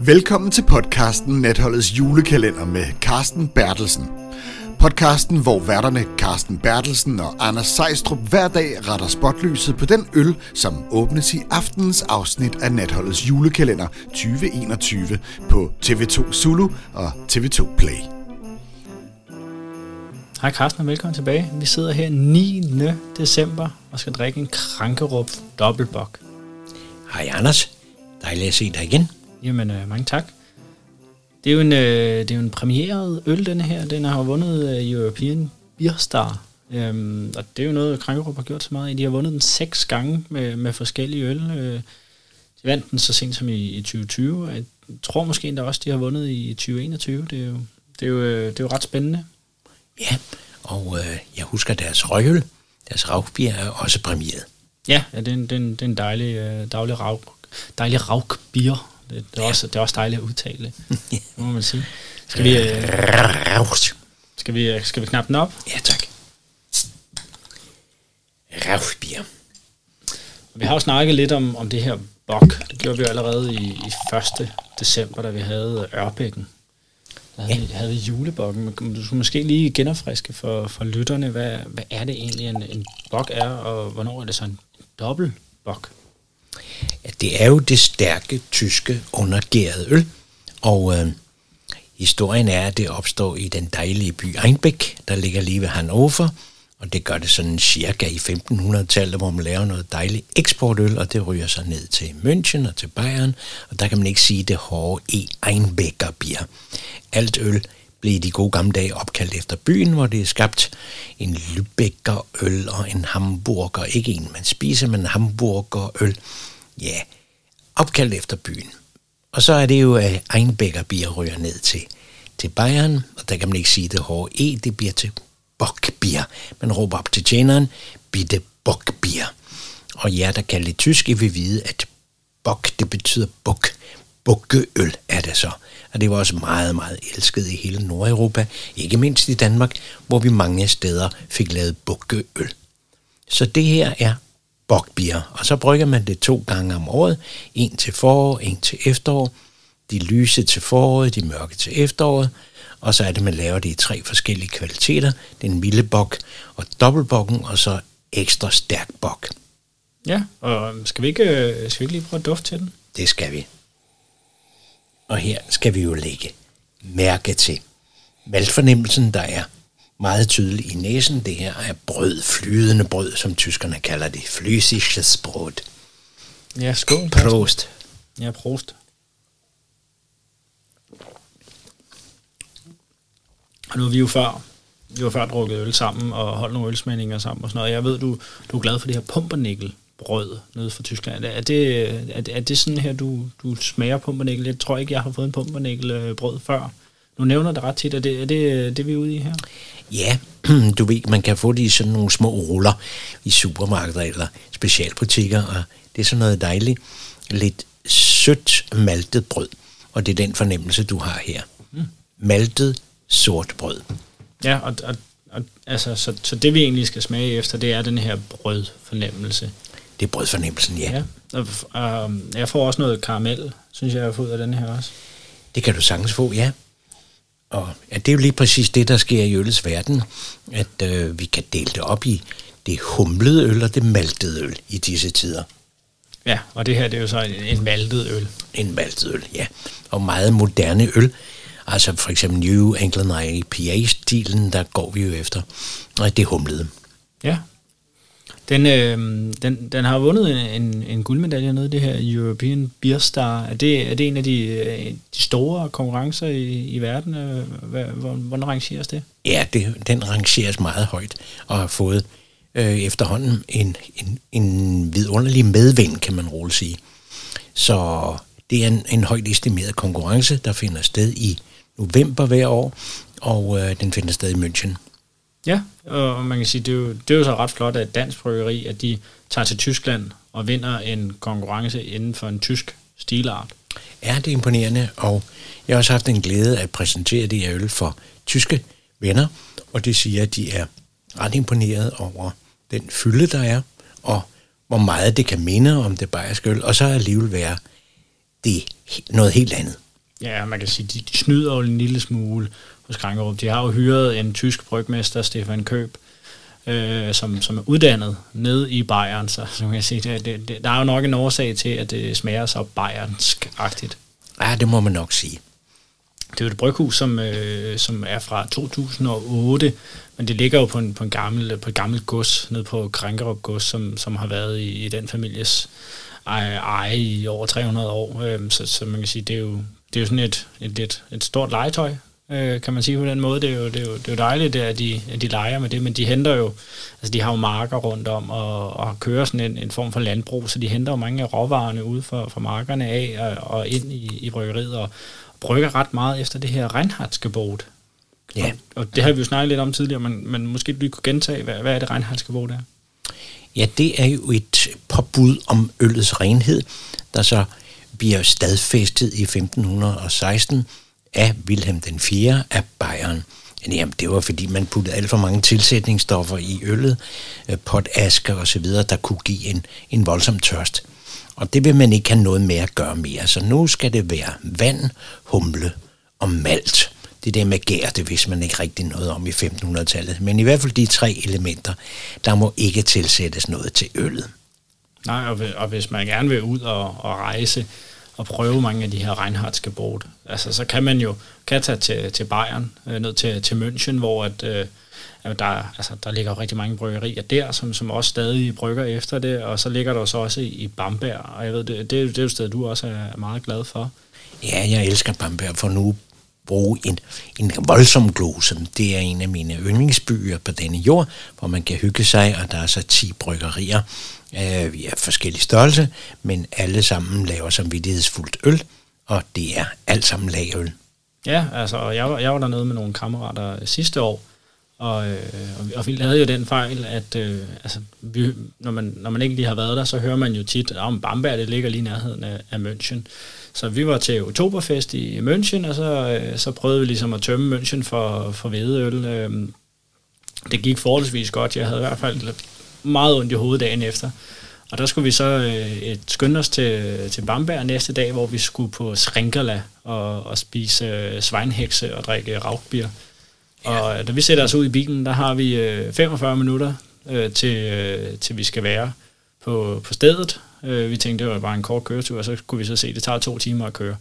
Velkommen til podcasten Natholdets julekalender med Carsten Bertelsen. Podcasten, hvor værterne Carsten Bertelsen og Anders Sejstrup hver dag retter spotlyset på den øl, som åbnes i aftenens afsnit af Natholdets julekalender 2021 på TV2 Zulu og TV2 Play. Hej Carsten og velkommen tilbage. Vi sidder her 9. december og skal drikke en Krankerup dobbeltbok. Hej Anders, dejligt at se dig igen. Jamen, øh, mange tak. Det er jo en, øh, det er jo en premieret øl, denne her. Den har vundet øh, European Beer Star. Øhm, og det er jo noget, Krankerup har gjort så meget i. De har vundet den seks gange med, med forskellige øl. Øh, de vandt den så sent som i, i 2020. Jeg tror måske endda også, de har vundet i 2021. Det er jo, det er jo, øh, det er jo ret spændende. Ja, og øh, jeg husker deres røgøl, deres ravbier er også premieret. Ja, ja det, er en, det, er en, det er en dejlig, øh, daglig rav, dejlig ravbier. Det, det, er også, det er også dejligt at udtale, må man sige. Skal vi, øh, skal vi, øh, skal vi knappe den op? Ja, tak. Ravbier. Vi har jo snakket lidt om, om det her bok. Det gjorde vi jo allerede i, i 1. december, da vi havde Ørbækken. Der havde, ja. havde vi julebokken. Du skulle måske lige genopfriske for, for lytterne, hvad, hvad er det egentlig, en, en bok er, og hvornår er det så en dobbelt bok? At det er jo det stærke, tyske, undergærede øl, og øh, historien er, at det opstår i den dejlige by Einbeck, der ligger lige ved Hannover, og det gør det sådan cirka i 1500-tallet, hvor man laver noget dejligt eksportøl, og det ryger sig ned til München og til Bayern, og der kan man ikke sige det hårde e Einbecker bier. Alt øl blev i de gode gamle dage opkaldt efter byen, hvor det er skabt en Lübecker øl og en Hamburger, ikke en man spiser, men en Hamburger øl. Ja, opkaldt efter byen. Og så er det jo, at Einbecker bier ryger ned til, til Bayern, og der kan man ikke sige det hårde e, det bliver til Bockbier. Man råber op til tjeneren, bitte Bockbier. Og jer, der kan lidt tysk, I vil vide, at Bock, det betyder buk. Bukkeøl er det så. Og det var også meget, meget elsket i hele Nordeuropa, ikke mindst i Danmark, hvor vi mange steder fik lavet bukkeøl. Så det her er bokbier, og så brygger man det to gange om året. En til forår, en til efterår. De lyse til foråret, de mørke til efteråret. Og så er det, man laver det i tre forskellige kvaliteter. Den milde bok og dobbeltbokken, og så ekstra stærk bok. Ja, og skal vi ikke, øh, skal vi ikke lige prøve at dufte til den? Det skal vi. Og her skal vi jo lægge mærke til maltfornemmelsen, der er meget tydelig i næsen. Det her er brød, flydende brød, som tyskerne kalder det. Flüssiges Brot. Ja, skål. Prost. Ja, prost. Og nu er vi jo før, vi har før drukket øl sammen og holdt nogle ølsmændinger sammen og sådan noget. Jeg ved, du, du er glad for det her pumpernickel brød nede fra Tyskland. Er det, er det, er det sådan her, du, du smager pumpernickel? Jeg tror ikke, jeg har fået en pumpernickel brød før. Nu nævner det ret tit. Er det, er det det, vi er ude i her? Ja, du ved, man kan få det i sådan nogle små ruller i supermarkeder eller specialbutikker, og det er sådan noget dejligt, lidt sødt maltet brød. Og det er den fornemmelse, du har her. Mm. Maltet sort brød. Ja, og, og, og altså, så, så det vi egentlig skal smage efter, det er den her brødfornemmelse. Det er brødfornemmelsen, ja. ja. Og, um, jeg får også noget karamel, synes jeg, jeg har fået af den her også. Det kan du sagtens få, ja. Og ja, det er jo lige præcis det, der sker i øllets verden, at øh, vi kan dele det op i det humlede øl og det maltede øl i disse tider. Ja, og det her det er jo så en, en maltet øl. En maltet øl, ja. Og meget moderne øl. Altså for eksempel New England IPA-stilen, der går vi jo efter. Og det er humlede. Ja. Den, øh, den, den har vundet en, en, guldmedalje nede det her European Beer Star. Er det, er det en af de, øh, de store konkurrencer i, i verden? Øh, hvordan rangeres det? Ja, det, den rangeres meget højt og har fået øh, efterhånden en, en, en vidunderlig medvind, kan man roligt sige. Så det er en, en højt estimeret konkurrence, der finder sted i november hver år, og øh, den finder sted i München. Ja, og man kan sige, det er jo, det er jo så ret flot, at Dansk Bryggeri, at de tager til Tyskland og vinder en konkurrence inden for en tysk stilart. Ja, det er imponerende, og jeg har også haft en glæde at præsentere det her øl for tyske venner, og det siger, at de er ret imponeret over den fylde, der er, og hvor meget det kan minde om det bayerske øl, og så alligevel være det noget helt andet. Ja, man kan sige, de, de snyder jo en lille smule hos Krankerup. De har jo hyret en tysk brygmester, Stefan Køb, øh, som, som er uddannet ned i Bayern, så, så kan jeg sige, det, det, det, der er jo nok en årsag til, at det smager så Bayernsk-agtigt. Ja, det må man nok sige. Det er jo et bryghus, som, øh, som er fra 2008, men det ligger jo på, en, på, en gammel, på et gammelt gods, nede på Krænkerup gods, som, som har været i, i den families eje i over 300 år. Øh, så, så man kan sige, det er jo, det er jo sådan et, et, et, et stort legetøj, øh, kan man sige på den måde. Det er jo, det er jo, det er jo dejligt, at de, at de leger med det, men de henter jo, altså de har jo marker rundt om og, og kører sådan en, en form for landbrug, så de henter jo mange af råvarerne ud fra, fra markerne af og, og ind i, i bryggeriet og brygger ret meget efter det her Reinhardtsgebot. Ja. Og, og det har vi jo snakket lidt om tidligere, men, men måske du kunne gentage, hvad, hvad er det Reinhardtsgebot er? Ja, det er jo et påbud om øllets renhed, der så bliver stadfæstet i 1516 af Wilhelm den 4. af Bayern. Jamen, det var fordi, man puttede alt for mange tilsætningsstoffer i øllet, potaske potasker og så videre, der kunne give en, en voldsom tørst. Og det vil man ikke have noget med at gøre mere. Så nu skal det være vand, humle og malt. Det der med gær, det vidste man ikke rigtig noget om i 1500-tallet. Men i hvert fald de tre elementer, der må ikke tilsættes noget til øllet. Nej, og, og hvis man gerne vil ud og, og rejse og prøve mange af de her Reinhardtske brot, altså så kan man jo kan tage til, til Bayern, øh, ned til, til München, hvor at, øh, der, altså, der ligger rigtig mange bryggerier der, som, som også stadig brygger efter det, og så ligger der så også i, i Bamberg, og jeg ved, det, det, det er jo et sted, du også er meget glad for. Ja, jeg elsker Bamberg, for nu bruge en, en voldsom glose. Det er en af mine yndlingsbyer på denne jord, hvor man kan hygge sig, og der er så 10 bryggerier. Øh, vi er forskellige størrelse, men alle sammen laver samvittighedsfuldt øl, og det er alt sammen lagøl. Ja, altså, jeg var, jeg var dernede med nogle kammerater sidste år, og, øh, og vi lavede jo den fejl, at øh, altså, vi, når, man, når man ikke lige har været der, så hører man jo tit, at om Bamberg det ligger lige i nærheden af, af München. Så vi var til Oktoberfest i München, og så, øh, så prøvede vi ligesom at tømme München for, for hvedeøl. Øh, det gik forholdsvis godt. Jeg havde i hvert fald meget ondt i hovedet dagen efter. Og der skulle vi så øh, et, skynde os til, til Bamberg næste dag, hvor vi skulle på Srinkala og, og spise øh, svejnhekse og drikke raukbier. Ja. Og da vi sætter os ud i bilen, der har vi øh, 45 minutter øh, til, øh, til vi skal være på, på stedet. Øh, vi tænkte, det var bare en kort køretur, og så kunne vi så se, at det tager to timer at køre.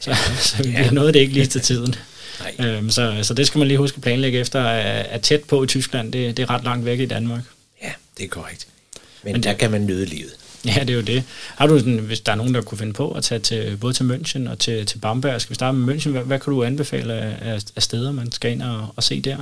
Så, så vi ja. nåede det ikke lige til tiden. øhm, så, så det skal man lige huske at planlægge efter, at, at tæt på i Tyskland, det, det er ret langt væk i Danmark. Ja, det er korrekt. Men, Men der kan man nyde livet. Ja, det er jo det. Har du sådan, hvis der er nogen, der kunne finde på at tage til, både til München og til, til Bamberg, skal vi starte med München, hvad, hvad kan du anbefale af, af steder, man skal ind og, og se der?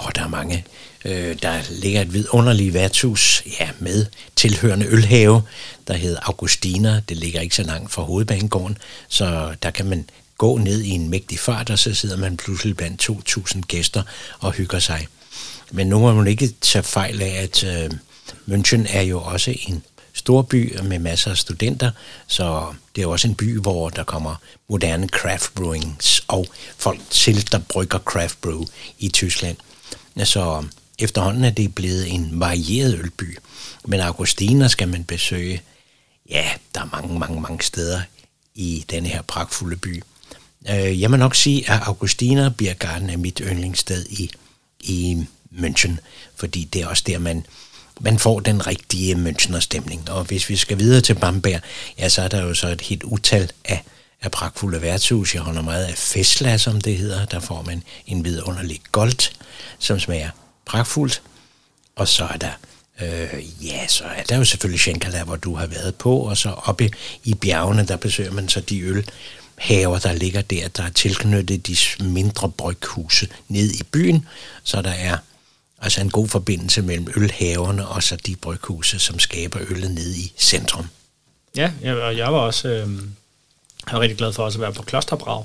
Åh, oh, der er mange. Øh, der ligger et vidunderligt værtshus ja, med tilhørende ølhave, der hedder Augustiner. Det ligger ikke så langt fra hovedbanegården, så der kan man gå ned i en mægtig fart, og så sidder man pludselig blandt 2.000 gæster og hygger sig. Men nu må man ikke tage fejl af, at øh, München er jo også en stor by med masser af studenter, så det er også en by, hvor der kommer moderne craft brewings og folk til, der brygger craft brew i Tyskland. Så efterhånden er det blevet en varieret ølby. Men Augustiner skal man besøge, ja, der er mange, mange, mange steder i denne her pragtfulde by. Øh, jeg må nok sige, at Augustiner Biergarten er mit yndlingssted i, i München, fordi det er også der, man man får den rigtige Münchner stemning. Og hvis vi skal videre til Bamberg, ja, så er der jo så et helt utal af, af pragtfulde værtshus. Jeg holder meget af Fesla, som det hedder. Der får man en vidunderlig gold, som smager pragtfuldt. Og så er der Øh, ja, så er der jo selvfølgelig Schenkala, hvor du har været på, og så oppe i bjergene, der besøger man så de ølhaver, der ligger der, der er tilknyttet de mindre bryghuse ned i byen, så der er Altså en god forbindelse mellem ølhaverne og så de bryghuse, som skaber øllet nede i centrum. Ja, og jeg var også øh, jeg var rigtig glad for også at være på Klosterbrag.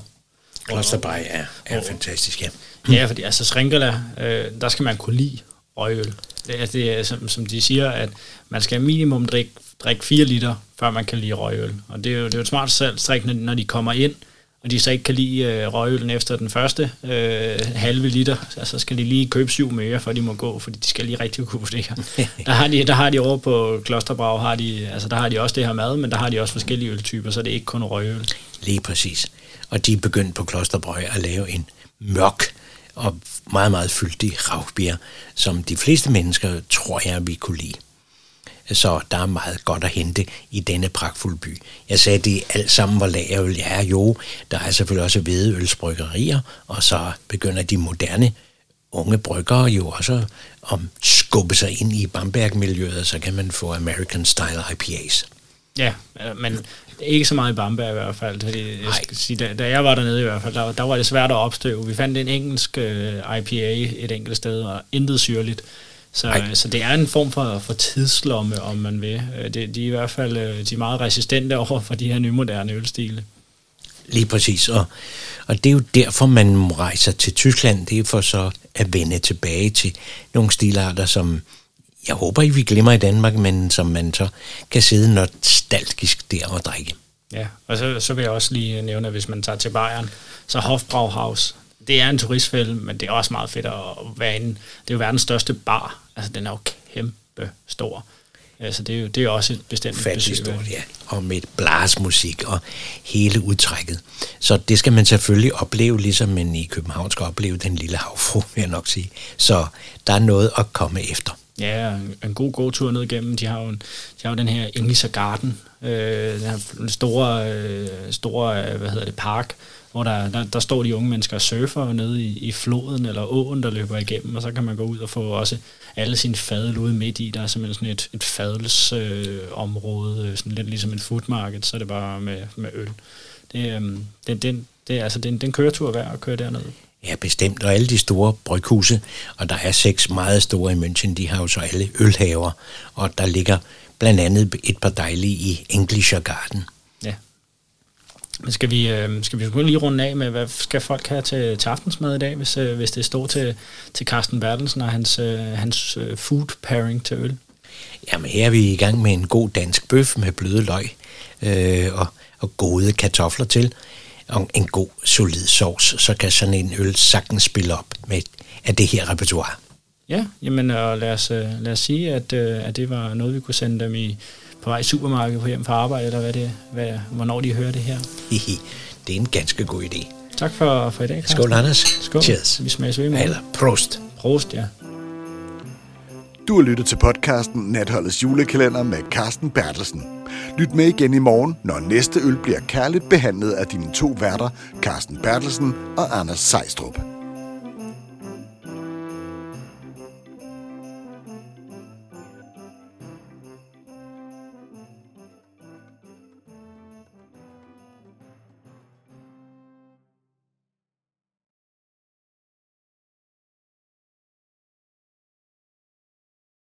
Klosterbrag er, er og, fantastisk, ja. Ja, fordi altså Srinkala, øh, der skal man kunne lide røgøl. Det, altså, det er, som, som de siger, at man skal minimum drikke, drikke 4 liter, før man kan lide røgøl. Og det er jo, det er jo et smart salgstrik, når de kommer ind, og de så ikke kan lide øh, røgøllen efter den første øh, halve liter, så skal de lige købe syv mere, for de må gå, fordi de skal lige rigtig kunne vurdere. der, har de, der har de over på Klosterbrag, har de, altså der har de også det her mad, men der har de også forskellige øltyper, så det er ikke kun røgøl. Lige præcis. Og de er begyndt på Klosterbrøg at lave en mørk og meget, meget fyldig ravbier, som de fleste mennesker tror jeg, vi kunne lide. Så der er meget godt at hente i denne pragtfulde by. Jeg sagde, at det alt sammen var lagerøl. Ja, jo, der er selvfølgelig også hvedeølsbryggerier, og så begynder de moderne unge bryggere jo også at skubbe sig ind i Bamberg-miljøet, så kan man få American Style IPAs. Ja, men ikke så meget i Bamberg i hvert fald. Jeg skal sige, da, da jeg var dernede i hvert fald, der, der var det svært at opstøve. Vi fandt en engelsk øh, IPA et enkelt sted, og intet syrligt. Så, så det er en form for, for tidslomme, om man vil. Øh, det, de er i hvert fald øh, de er meget resistente over for de her nymoderne ølstile. Lige præcis, og, og det er jo derfor, man rejser til Tyskland. Det er for så at vende tilbage til nogle stilarter, som jeg håber ikke, vi glemmer i Danmark, men som man så kan sidde nostalgisk der og drikke. Ja, og så, så vil jeg også lige nævne, at hvis man tager til Bayern, så Hofbrauhaus, det er en turistfælde, men det er også meget fedt at være inde. Det er jo verdens største bar. Altså, den er jo kæmpe stor. Altså, det er jo det er også et bestemt besøg. stort, ja. Og med blasmusik og hele udtrækket. Så det skal man selvfølgelig opleve, ligesom man i København skal opleve den lille havfru, vil jeg nok sige. Så der er noget at komme efter. Ja, en god gåtur ned igennem. De har jo, de har jo den her English Garden, øh, den her store, øh, store øh, hvad hedder det, park, hvor der, der, der står de unge mennesker og surfer nede i, i floden eller åen, der løber igennem, og så kan man gå ud og få også alle sine fadel ude midt i. Der er simpelthen sådan et, et fadelsområde, øh, sådan lidt ligesom en food market, så er det bare med, med øl. Det, øh, den, den, det er altså den, den køretur værd at køre derned. Ja, bestemt. Og alle de store bryghuse, og der er seks meget store i München, de har jo så alle ølhaver, og der ligger blandt andet et par dejlige i Englischer Garden. Ja. Men skal vi, øh, skal vi lige runde af med, hvad skal folk have til, til aftensmad i dag, hvis, øh, hvis det står til, til Carsten Bertelsen og hans, øh, hans øh, food pairing til øl? Jamen her er vi i gang med en god dansk bøf med bløde løg øh, og, og gode kartofler til og en god, solid sovs, så kan sådan en øl sagtens spille op med af det her repertoire. Ja, jamen og lad os, øh, lad os sige, at, øh, at det var noget, vi kunne sende dem i, på vej i supermarkedet på hjem fra arbejde, eller hvad det, hvad, hvornår de hører det her. det er en ganske god idé. Tak for, for i dag, Carsten. Skål, Anders. Skål. Cheers. Vi smager ved Eller prost. Prost, ja. Du har lyttet til podcasten Natholdets julekalender med Carsten Bertelsen. Lyt med igen i morgen, når næste øl bliver kærligt behandlet af dine to værter, Carsten Bertelsen og Anders Sejstrup.